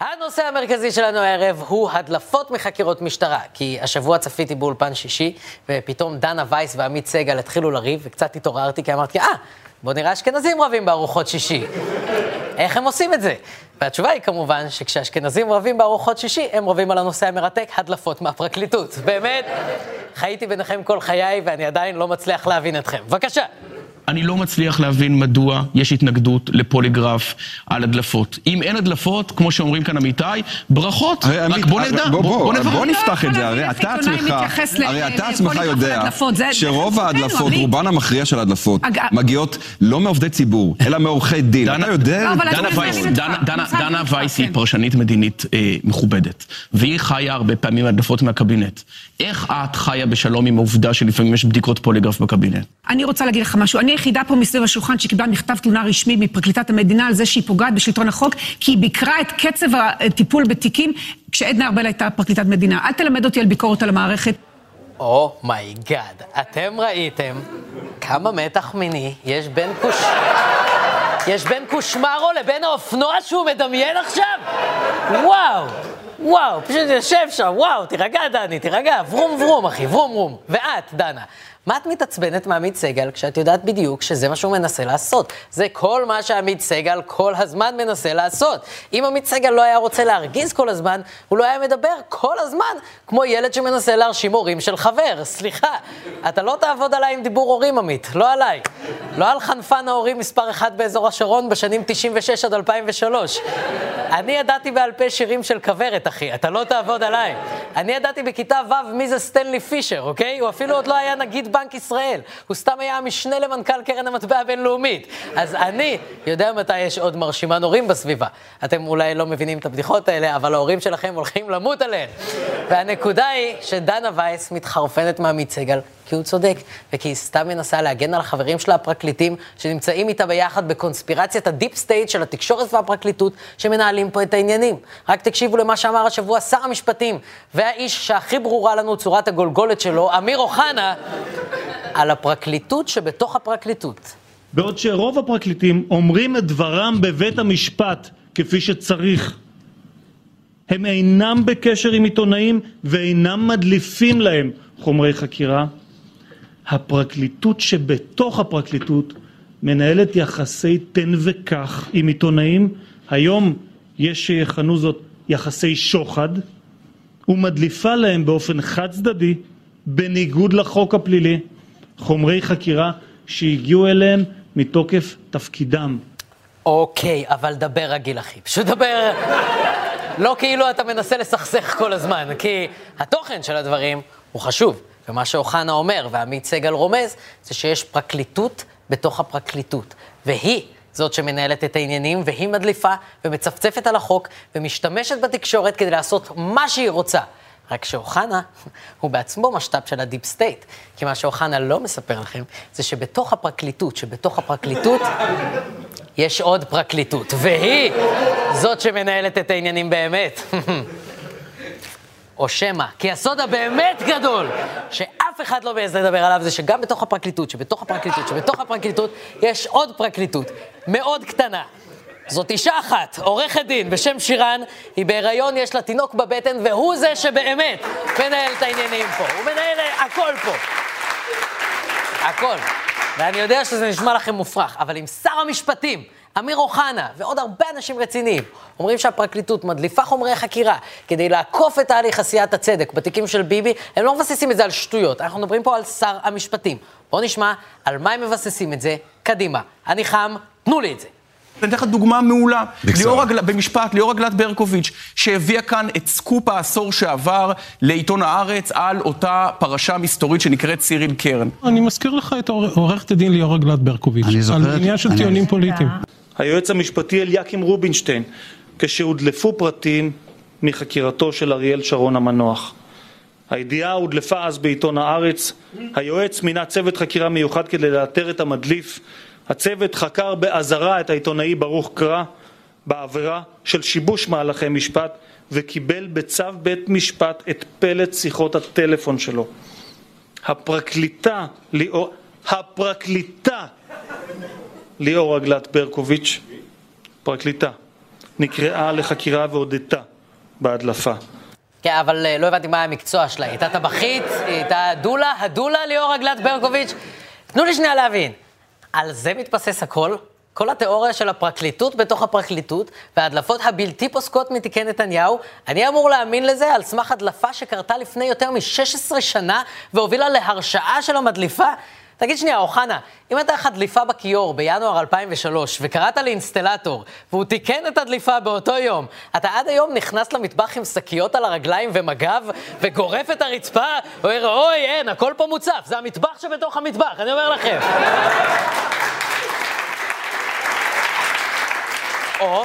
הנושא המרכזי שלנו הערב הוא הדלפות מחקירות משטרה, כי השבוע צפיתי באולפן שישי, ופתאום דנה וייס ועמית סגל התחילו לריב, וקצת התעוררתי כי אמרתי, אה, בוא נראה אשכנזים רבים בארוחות שישי. איך הם עושים את זה? והתשובה היא כמובן שכשאשכנזים רבים בארוחות שישי, הם רבים על הנושא המרתק, הדלפות מהפרקליטות. באמת, חייתי ביניכם כל חיי ואני עדיין לא מצליח להבין אתכם. בבקשה. אני לא מצליח להבין מדוע יש התנגדות לפוליגרף על הדלפות. אם אין הדלפות, כמו שאומרים כאן עמיתי, ברכות, הרי, רק עמית, בוא אה, נדע, בוא, בוא, בוא בוא, נברר. בוא נפתח את לא זה, יכול הרי אתה עצמך, הרי אתה עצמך יודע שרוב ההדלפות, עמית. רובן המכריע של ההדלפות, מגיעות לא מעובדי ציבור, אלא מעורכי דין. אתה יודע... לא, דנה וייס היא כן. פרשנית מדינית אה, מכובדת, והיא חיה הרבה פעמים הדלפות מהקבינט. איך את חיה בשלום עם העובדה שלפעמים יש בדיקות פוליגרף בקבינט? אני רוצה להגיד לך משהו. אני היחידה פה מסביב השולחן שקיבלה מכתב תלונה רשמי מפרקליטת המדינה על זה שהיא פוגעת בשלטון החוק, כי היא ביקרה את קצב הטיפול בתיקים כשעדנה ארבל הייתה פרקליטת מדינה. אל תלמד אותי על ביקורת על המערכת. oh my God, אתם ראיתם כמה מתח מיני יש בין קוש... יש בין קושמרו לבין האופנוע שהוא מדמיין עכשיו? וואו, וואו, פשוט יושב שם, וואו, תירגע דני, תירגע, vroom vroom אחי, vroom vroom. ואת, דנה, מה את מתעצבנת מעמית סגל כשאת יודעת בדיוק שזה מה שהוא מנסה לעשות? זה כל מה שעמית סגל כל הזמן מנסה לעשות. אם עמית סגל לא היה רוצה להרגיז כל הזמן, הוא לא היה מדבר כל הזמן כמו ילד שמנסה להרשים הורים של חבר. סליחה, אתה לא תעבוד עליי עם דיבור הורים, עמית, לא עליי. לא על חנפן ההורים מספר אחת באזור השרון בשנים 96 עד 2003. אני ידעתי בעל פה שירים של כוורת, אחי, אתה לא תעבוד עליי. אני ידעתי בכיתה ו' מי זה סטנלי פישר, אוקיי? הוא אפילו עוד לא היה נגיד בנק ישראל. הוא סתם היה המשנה למנכ"ל קרן המטבע הבינלאומית. אז אני יודע מתי יש עוד מרשימן הורים בסביבה. אתם אולי לא מבינים את הבדיחות האלה, אבל ההורים שלכם הולכים למות עליהן. והנקודה היא שדנה וייס מתחרפנת מעמית סגל, כי הוא צודק, וכי היא סתם מנסה להגן על החברים שלה הפרקליטים, שנמצאים איתה ביחד בקונספירציית ה deep state של התקשורת והפרקליטות, שמנהלים פה את העניינים. רק תקשיבו למה שאמר השבוע שר המשפטים, והאיש שהכי ברורה לנו צורת הגולגולת שלו, אמיר אוחנה, על הפרקליטות שבתוך הפרקליטות. בעוד שרוב הפרקליטים אומרים את דברם בבית המשפט כפי שצריך. הם אינם בקשר עם עיתונאים ואינם מדליפים להם חומרי חקירה. הפרקליטות שבתוך הפרקליטות מנהלת יחסי תן וקח עם עיתונאים. היום יש שיכנו זאת יחסי שוחד, ומדליפה להם באופן חד צדדי, בניגוד לחוק הפלילי, חומרי חקירה שהגיעו אליהם מתוקף תפקידם. אוקיי, אבל דבר רגיל, אחי. פשוט דבר... לא כאילו אתה מנסה לסכסך כל הזמן, כי התוכן של הדברים הוא חשוב. ומה שאוחנה אומר, ועמית סגל רומז, זה שיש פרקליטות בתוך הפרקליטות. והיא זאת שמנהלת את העניינים, והיא מדליפה ומצפצפת על החוק, ומשתמשת בתקשורת כדי לעשות מה שהיא רוצה. רק שאוחנה הוא בעצמו משת"פ של ה deep state. כי מה שאוחנה לא מספר לכם, זה שבתוך הפרקליטות, שבתוך הפרקליטות, יש עוד פרקליטות, והיא זאת שמנהלת את העניינים באמת. או שמא, כי הסוד הבאמת גדול, שאף אחד לא מעז לדבר עליו, זה שגם בתוך הפרקליטות, שבתוך הפרקליטות, שבתוך הפרקליטות, יש עוד פרקליטות, מאוד קטנה. זאת אישה אחת, עורכת דין בשם שירן, היא בהיריון, יש לה תינוק בבטן, והוא זה שבאמת מנהל את העניינים פה. הוא מנהל הכל פה. הכל. ואני יודע שזה נשמע לכם מופרך, אבל אם שר המשפטים, אמיר אוחנה ועוד הרבה אנשים רציניים אומרים שהפרקליטות מדליפה חומרי חקירה כדי לעקוף את תהליך עשיית הצדק בתיקים של ביבי, הם לא מבססים את זה על שטויות. אנחנו מדברים פה על שר המשפטים. בואו נשמע על מה הם מבססים את זה. קדימה. אני חם, תנו לי את זה. אני אתן לך דוגמה מעולה. ליאור הגל... במשפט, ליאור הגלת ברקוביץ', שהביאה כאן את סקופ העשור שעבר לעיתון הארץ על אותה פרשה מסתורית שנקראת סיריל קרן. אני מזכיר לך את עור- עורכת הדין ליאורה גלת ברקוביץ', אני זוכר על עניין של טיעונים פוליטיים. היועץ המשפטי אליקים רובינשטיין, כשהודלפו פרטים מחקירתו של אריאל שרון המנוח. הידיעה הודלפה אז בעיתון הארץ, היועץ מינה צוות חקירה מיוחד כדי לאתר את המדליף, הצוות חקר באזהרה את העיתונאי ברוך קרא בעבירה של שיבוש מהלכי משפט וקיבל בצו בית משפט את פלט שיחות הטלפון שלו. הפרקליטה ליאור, הפרקליטה ליאור אגלת ברקוביץ', פרקליטה, נקראה לחקירה והודתה בהדלפה. כן, אבל אה, לא הבנתי מה המקצוע שלה. היא הייתה טבחית? היא הייתה דולה? הדולה ליאורה גלת ברקוביץ'? תנו לי שנייה להבין. על זה מתבסס הכל? כל התיאוריה של הפרקליטות בתוך הפרקליטות, וההדלפות הבלתי פוסקות מתיקי נתניהו, אני אמור להאמין לזה על סמך הדלפה שקרתה לפני יותר מ-16 שנה והובילה להרשעה של המדליפה? תגיד שנייה, אוחנה, אם הייתה לך דליפה בכיור בינואר 2003 וקראת לאינסטלטור והוא תיקן את הדליפה באותו יום, אתה עד היום נכנס למטבח עם שקיות על הרגליים ומג"ב וגורף את הרצפה ואומר, אוי, אין, הכל פה מוצף, זה המטבח שבתוך המטבח, אני אומר לכם. או,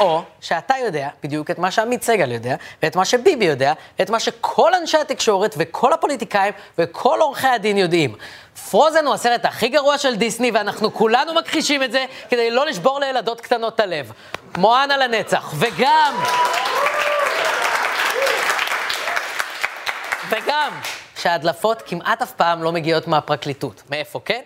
או שאתה יודע בדיוק את מה שעמית סגל יודע, ואת מה שביבי יודע, ואת מה שכל אנשי התקשורת וכל הפוליטיקאים וכל עורכי הדין יודעים. פרוזן הוא הסרט הכי גרוע של דיסני, ואנחנו כולנו מכחישים את זה כדי לא לשבור לילדות קטנות את הלב. מואנה לנצח. וגם... וגם שההדלפות כמעט אף פעם לא מגיעות מהפרקליטות. מאיפה, כן?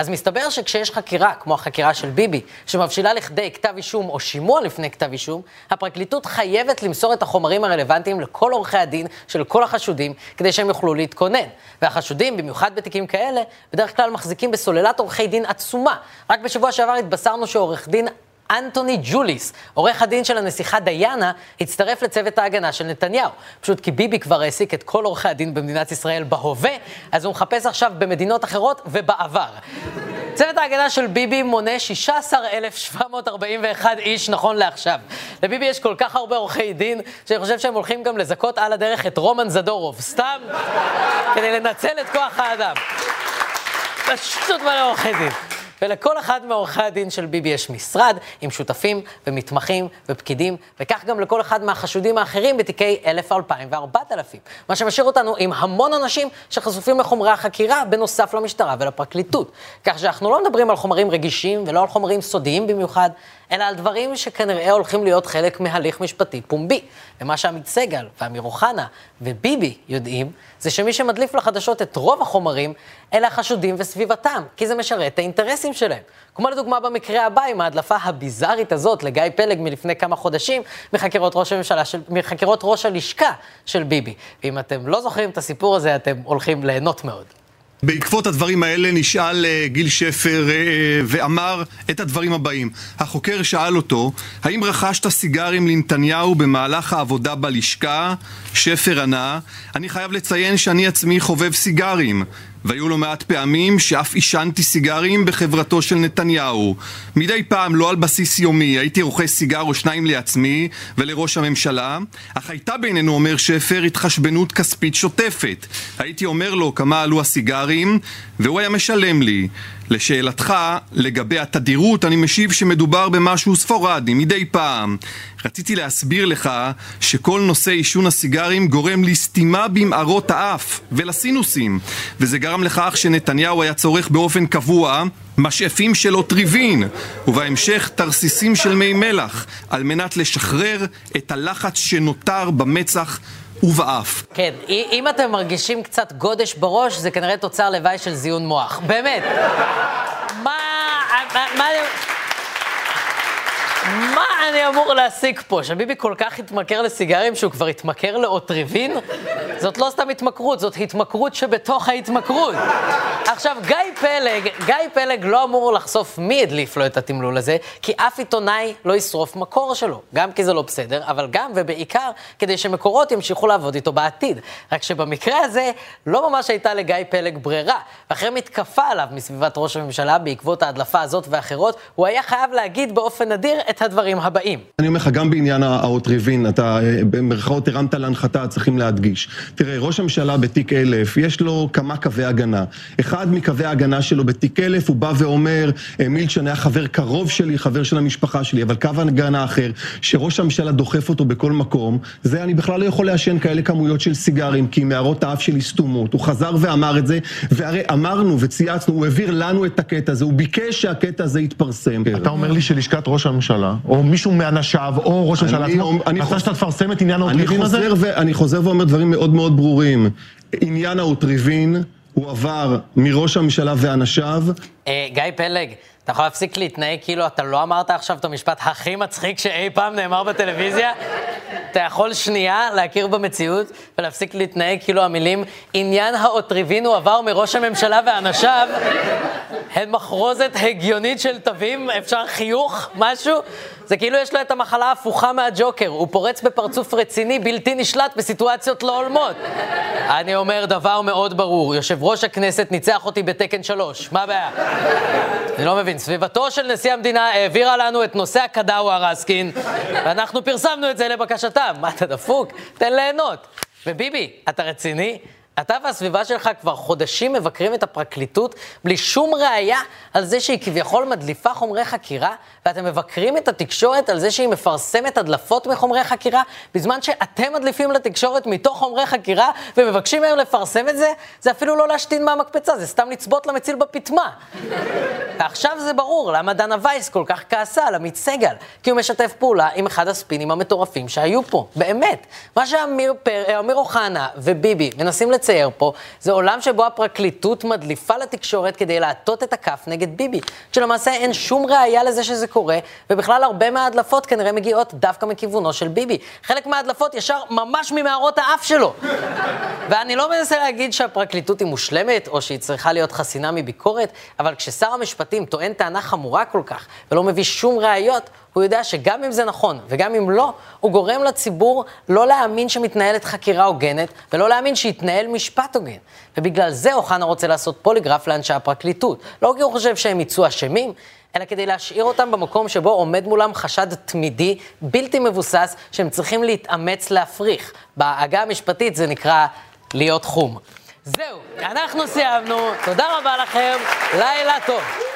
אז מסתבר שכשיש חקירה, כמו החקירה של ביבי, שמבשילה לכדי כתב אישום או שימוע לפני כתב אישום, הפרקליטות חייבת למסור את החומרים הרלוונטיים לכל עורכי הדין של כל החשודים, כדי שהם יוכלו להתכונן. והחשודים, במיוחד בתיקים כאלה, בדרך כלל מחזיקים בסוללת עורכי דין עצומה. רק בשבוע שעבר התבשרנו שעורך דין אנטוני ג'וליס, עורך הדין של הנסיכה דיאנה, הצטרף לצוות ההגנה של נתניהו. פשוט כי ביבי כבר העסיק את כל עורכי הדין במדינת ישראל בהווה, אז הוא מחפש עכשיו במדינות אחרות ובעבר. צוות ההגנה של ביבי מונה 16,741 איש נכון לעכשיו. לביבי יש כל כך הרבה עורכי דין, שאני חושב שהם הולכים גם לזכות על הדרך את רומן זדורוב, סתם כדי לנצל את כוח האדם. פשוט מלא עורכי דין. ולכל אחד מעורכי הדין של ביבי יש משרד עם שותפים ומתמחים ופקידים, וכך גם לכל אחד מהחשודים האחרים בתיקי 1,000, 2,000 ו-4,000. מה שמשאיר אותנו עם המון אנשים שחשופים לחומרי החקירה, בנוסף למשטרה ולפרקליטות. כך שאנחנו לא מדברים על חומרים רגישים ולא על חומרים סודיים במיוחד, אלא על דברים שכנראה הולכים להיות חלק מהליך משפטי פומבי. ומה שעמית סגל ואמיר אוחנה וביבי יודעים, זה שמי שמדליף לחדשות את רוב החומרים, אלה החשודים וסביבתם, כי זה משרת את האינטרסים שלהם. כמו לדוגמה במקרה הבא עם ההדלפה הביזארית הזאת לגיא פלג מלפני כמה חודשים מחקירות ראש הממשלה, של, מחקירות ראש הלשכה של ביבי. ואם אתם לא זוכרים את הסיפור הזה, אתם הולכים ליהנות מאוד. בעקבות הדברים האלה נשאל uh, גיל שפר uh, ואמר את הדברים הבאים. החוקר שאל אותו, האם רכשת סיגרים לנתניהו במהלך העבודה בלשכה? שפר ענה, אני חייב לציין שאני עצמי חובב סיגרים. והיו לא מעט פעמים שאף עישנתי סיגרים בחברתו של נתניהו. מדי פעם, לא על בסיס יומי, הייתי רוכש סיגר או שניים לעצמי ולראש הממשלה, אך הייתה בינינו, אומר שפר, התחשבנות כספית שוטפת. הייתי אומר לו כמה עלו הסיגרים, והוא היה משלם לי. לשאלתך, לגבי התדירות, אני משיב שמדובר במשהו ספורדי, מדי פעם. רציתי להסביר לך שכל נושא עישון הסיגרים גורם לסתימה במערות האף ולסינוסים, וזה גרם לכך שנתניהו היה צורך באופן קבוע משאפים של אוטריבין, ובהמשך תרסיסים של מי מלח, על מנת לשחרר את הלחץ שנותר במצח ובאף. כן, אם אתם מרגישים קצת גודש בראש, זה כנראה תוצר לוואי של זיון מוח. באמת. מה... מה... מה... מה אני אמור להשיג פה? שביבי כל כך התמכר לסיגרים שהוא כבר התמכר לאוטריבין? זאת לא סתם התמכרות, זאת התמכרות שבתוך ההתמכרות. עכשיו, גיא פלג, גיא פלג לא אמור לחשוף מי הדליף לו את התמלול הזה, כי אף עיתונאי לא ישרוף מקור שלו. גם כי זה לא בסדר, אבל גם ובעיקר כדי שמקורות ימשיכו לעבוד איתו בעתיד. רק שבמקרה הזה לא ממש הייתה לגיא פלג ברירה. ואחרי מתקפה עליו מסביבת ראש הממשלה בעקבות ההדלפה הזאת ואחרות, הוא היה חייב להגיד באופן נדיר את הדברים הבאים. אני אומר לך, גם בעניין האוטריבין, אתה אה, במרכאות הרמת להנחתה, צריכים להדגיש. תראה, ראש הממשלה בתיק אלף, יש לו כמה קווי הגנה. אחד מקווי ההגנה שלו בתיק אלף, הוא בא ואומר, מילצ'ן היה חבר קרוב שלי, חבר של המשפחה שלי, אבל קו הגנה אחר, שראש הממשלה דוחף אותו בכל מקום, זה אני בכלל לא יכול לעשן כאלה כמויות של סיגרים, כי מערות האף שלי סתומות. הוא חזר ואמר את זה, והרי אמרנו וצייצנו, הוא העביר לנו את הקטע הזה, הוא ביקש שהקטע הזה יתפרסם. אתה אומר לי שלשכת ראש הממשלה, או מישהו מאנשיו, או ראש הממשלה עצמו, רצה שאתה תפרסם את עניין האוטריבין הזה? אני חוזר ואומר דברים מאוד מאוד ברורים. עניין האוטריבין הוא עבר מראש הממשלה ואנשיו. אה, גיא פלג, אתה יכול להפסיק להתנהג כאילו אתה לא אמרת עכשיו את המשפט הכי מצחיק שאי פעם נאמר בטלוויזיה? אתה יכול שנייה להכיר במציאות ולהפסיק להתנהג כאילו המילים עניין האוטריבין הועבר מראש הממשלה ואנשיו הן מחרוזת הגיונית של תווים, אפשר חיוך, משהו? זה כאילו יש לו את המחלה ההפוכה מהג'וקר, הוא פורץ בפרצוף רציני, בלתי נשלט, בסיטואציות לא הולמות. אני אומר דבר מאוד ברור, יושב ראש הכנסת ניצח אותי בתקן שלוש, מה הבעיה? אני לא מבין, סביבתו של נשיא המדינה העבירה לנו את נושא הקדאווה רסקין, ואנחנו פרסמנו את זה לבקשתם. מה, אתה דפוק? תן ליהנות. וביבי, אתה רציני? אתה והסביבה שלך כבר חודשים מבקרים את הפרקליטות בלי שום ראייה על זה שהיא כביכול מדליפה חומרי חקירה, ואתם מבקרים את התקשורת על זה שהיא מפרסמת הדלפות מחומרי חקירה, בזמן שאתם מדליפים לתקשורת מתוך חומרי חקירה ומבקשים מהם לפרסם את זה, זה אפילו לא להשתין מהמקפצה, זה סתם לצבות למציל בפטמה. ועכשיו זה ברור למה דנה וייס כל כך כעסה על עמית סגל, כי הוא משתף פעולה עם אחד הספינים המטורפים שהיו פה, באמת. מה שאמיר פר... אוחנה וביבי מנסים לצ... מצייר פה, זה עולם שבו הפרקליטות מדליפה לתקשורת כדי להטות את הכף נגד ביבי, כשלמעשה אין שום ראייה לזה שזה קורה, ובכלל הרבה מההדלפות כנראה מגיעות דווקא מכיוונו של ביבי. חלק מההדלפות ישר ממש ממערות האף שלו. ואני לא מנסה להגיד שהפרקליטות היא מושלמת, או שהיא צריכה להיות חסינה מביקורת, אבל כששר המשפטים טוען טענה חמורה כל כך, ולא מביא שום ראיות, הוא יודע שגם אם זה נכון וגם אם לא, הוא גורם לציבור לא להאמין שמתנהלת חקירה הוגנת, ולא להאמין שיתנהל משפט הוגן. ובגלל זה אוחנה רוצה לעשות פוליגרף לאנשי הפרקליטות. לא כי הוא חושב שהם יצאו אשמים, אלא כדי להשאיר אותם במקום שבו עומד מולם חשד תמידי, בלתי מבוסס, שהם צריכים להתאמץ להפריך. בעגה המשפטית זה נקרא להיות חום. זהו, אנחנו סיימנו, תודה רבה לכם, לילה טוב.